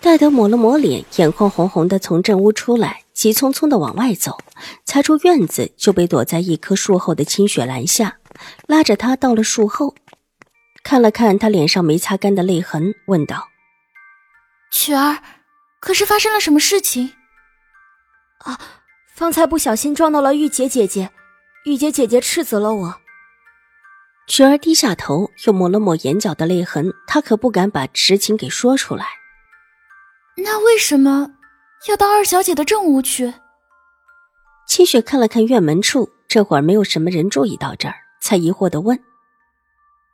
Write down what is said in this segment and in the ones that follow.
戴德抹了抹脸，眼眶红红的，从正屋出来。急匆匆的往外走，才出院子就被躲在一棵树后的清雪拦下，拉着他到了树后，看了看他脸上没擦干的泪痕，问道：“雪儿，可是发生了什么事情？”“啊，方才不小心撞到了玉洁姐姐，玉洁姐姐斥责了我。”雪儿低下头，又抹了抹眼角的泪痕，她可不敢把实情给说出来。那为什么？要到二小姐的正屋去。清雪看了看院门处，这会儿没有什么人注意到这儿，才疑惑的问：“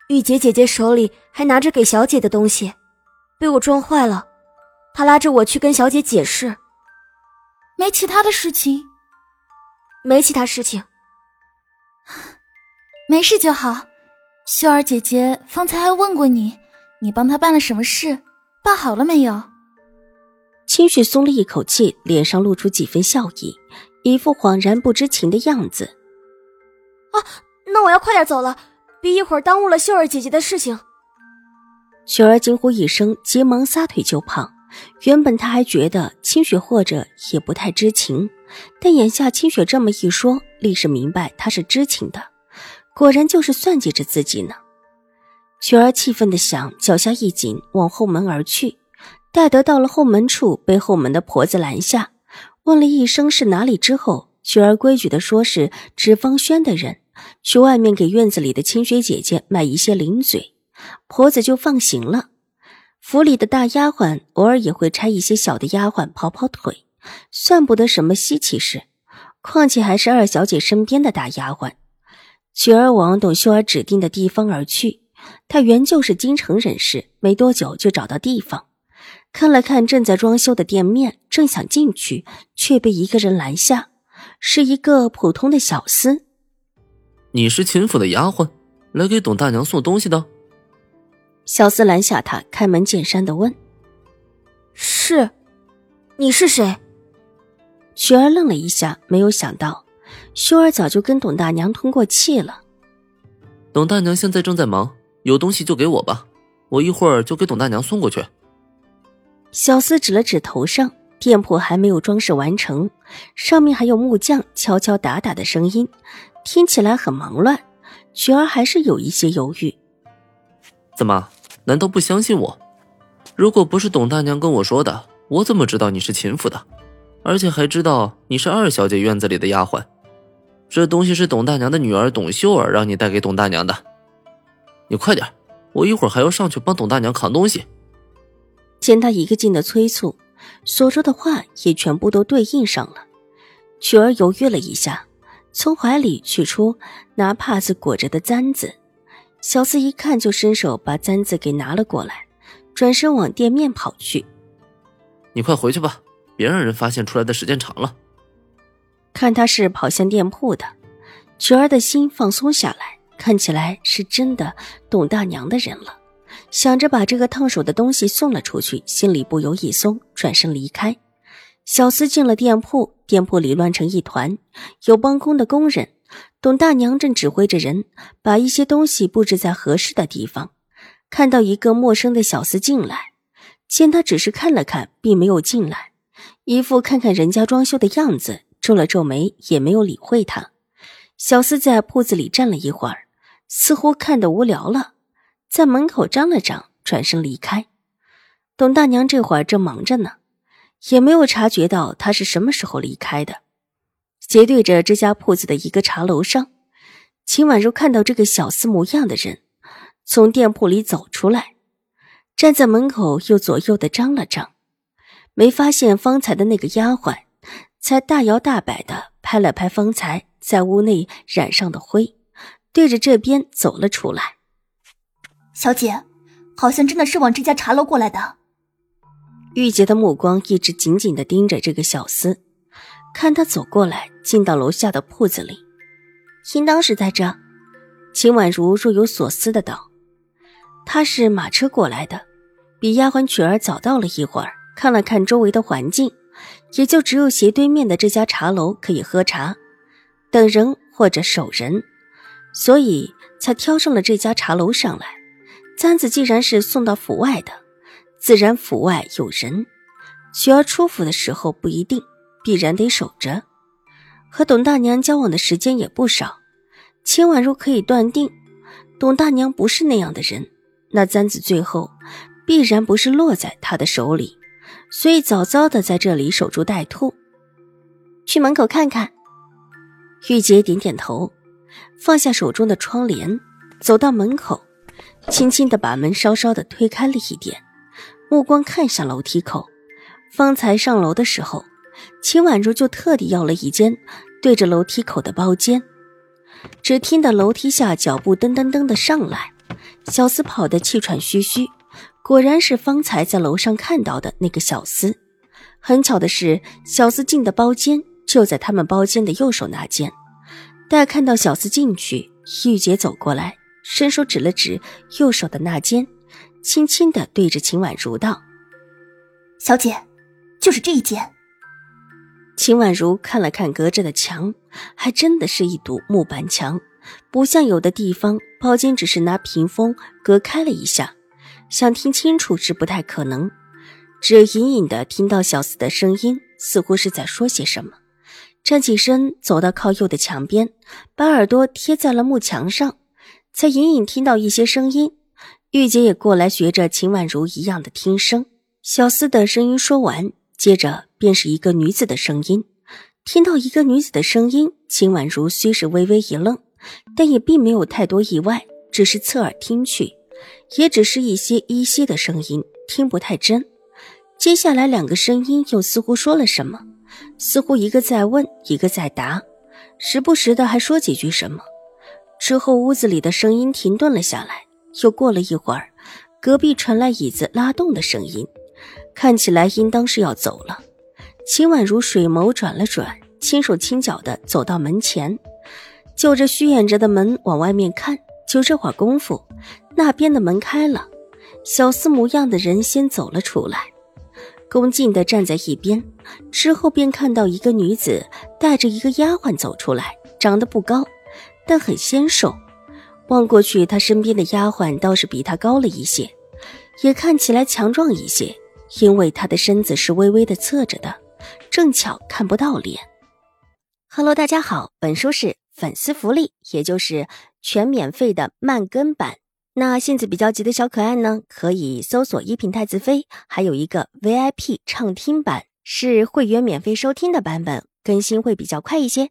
玉洁姐姐手里还拿着给小姐的东西，被我撞坏了。她拉着我去跟小姐解释。没其他的事情，没其他事情，没事就好。秀儿姐姐方才还问过你，你帮她办了什么事，办好了没有？”清雪松了一口气，脸上露出几分笑意，一副恍然不知情的样子。啊，那我要快点走了，别一会儿耽误了秀儿姐姐的事情。雪儿惊呼一声，急忙撒腿就跑。原本他还觉得清雪或者也不太知情，但眼下清雪这么一说，立时明白她是知情的，果然就是算计着自己呢。雪儿气愤的想，脚下一紧，往后门而去。戴德到了后门处，被后门的婆子拦下，问了一声是哪里之后，雪儿规矩的说是纸方轩的人，去外面给院子里的清雪姐姐买一些零嘴，婆子就放行了。府里的大丫鬟偶尔也会差一些小的丫鬟跑跑腿，算不得什么稀奇事，况且还是二小姐身边的大丫鬟。雪儿往董秀儿指定的地方而去，她原就是京城人士，没多久就找到地方。看了看正在装修的店面，正想进去，却被一个人拦下，是一个普通的小厮。你是秦府的丫鬟，来给董大娘送东西的。小厮拦下他，开门见山的问：“是，你是谁？”雪儿愣了一下，没有想到秀儿早就跟董大娘通过气了。董大娘现在正在忙，有东西就给我吧，我一会儿就给董大娘送过去。小厮指了指头上，店铺还没有装饰完成，上面还有木匠敲敲打打的声音，听起来很忙乱。雪儿还是有一些犹豫。怎么？难道不相信我？如果不是董大娘跟我说的，我怎么知道你是秦府的？而且还知道你是二小姐院子里的丫鬟。这东西是董大娘的女儿董秀儿让你带给董大娘的。你快点，我一会儿还要上去帮董大娘扛东西。见他一个劲的催促，所说的话也全部都对应上了。曲儿犹豫了一下，从怀里取出拿帕子裹着的簪子。小四一看就伸手把簪子给拿了过来，转身往店面跑去。你快回去吧，别让人发现出来的时间长了。看他是跑向店铺的，雪儿的心放松下来，看起来是真的懂大娘的人了。想着把这个烫手的东西送了出去，心里不由一松，转身离开。小厮进了店铺，店铺里乱成一团，有帮工的工人。董大娘正指挥着人把一些东西布置在合适的地方。看到一个陌生的小厮进来，见他只是看了看，并没有进来，一副看看人家装修的样子，皱了皱眉，也没有理会他。小厮在铺子里站了一会儿，似乎看得无聊了。在门口张了张，转身离开。董大娘这会儿正忙着呢，也没有察觉到他是什么时候离开的。斜对着这家铺子的一个茶楼上，秦婉如看到这个小厮模样的人从店铺里走出来，站在门口又左右的张了张，没发现方才的那个丫鬟，才大摇大摆的拍了拍方才在屋内染上的灰，对着这边走了出来。小姐，好像真的是往这家茶楼过来的。玉洁的目光一直紧紧的盯着这个小厮，看他走过来，进到楼下的铺子里，应当是在这。秦婉如若有所思的道：“他是马车过来的，比丫鬟曲儿早到了一会儿，看了看周围的环境，也就只有斜对面的这家茶楼可以喝茶，等人或者守人，所以才挑上了这家茶楼上来。簪子既然是送到府外的，自然府外有人，雪儿出府的时候不一定。”必然得守着，和董大娘交往的时间也不少。秦婉如可以断定，董大娘不是那样的人。那簪子最后必然不是落在她的手里，所以早早的在这里守株待兔。去门口看看。玉洁点点头，放下手中的窗帘，走到门口，轻轻的把门稍稍的推开了一点，目光看向楼梯口。方才上楼的时候。秦婉如就特地要了一间对着楼梯口的包间，只听得楼梯下脚步噔噔噔的上来，小厮跑得气喘吁吁，果然是方才在楼上看到的那个小厮。很巧的是，小厮进的包间就在他们包间的右手那间。待看到小厮进去，玉洁走过来，伸手指了指右手的那间，轻轻的对着秦婉如道：“小姐，就是这一间。”秦婉如看了看隔着的墙，还真的是一堵木板墙，不像有的地方包间只是拿屏风隔开了一下，想听清楚是不太可能。只隐隐的听到小厮的声音，似乎是在说些什么。站起身，走到靠右的墙边，把耳朵贴在了木墙上，才隐隐听到一些声音。玉洁也过来，学着秦婉如一样的听声。小厮的声音说完。接着便是一个女子的声音，听到一个女子的声音，秦婉如虽是微微一愣，但也并没有太多意外，只是侧耳听去，也只是一些依稀的声音，听不太真。接下来两个声音又似乎说了什么，似乎一个在问，一个在答，时不时的还说几句什么。之后屋子里的声音停顿了下来，又过了一会儿，隔壁传来椅子拉动的声音。看起来应当是要走了。秦婉如水眸转了转，轻手轻脚的走到门前，就着虚掩着的门往外面看。就这会儿功夫，那边的门开了，小厮模样的人先走了出来，恭敬的站在一边。之后便看到一个女子带着一个丫鬟走出来，长得不高，但很纤瘦。望过去，她身边的丫鬟倒是比她高了一些，也看起来强壮一些。因为他的身子是微微的侧着的，正巧看不到脸。Hello，大家好，本书是粉丝福利，也就是全免费的慢更版。那性子比较急的小可爱呢，可以搜索一品太子妃，还有一个 VIP 畅听版，是会员免费收听的版本，更新会比较快一些。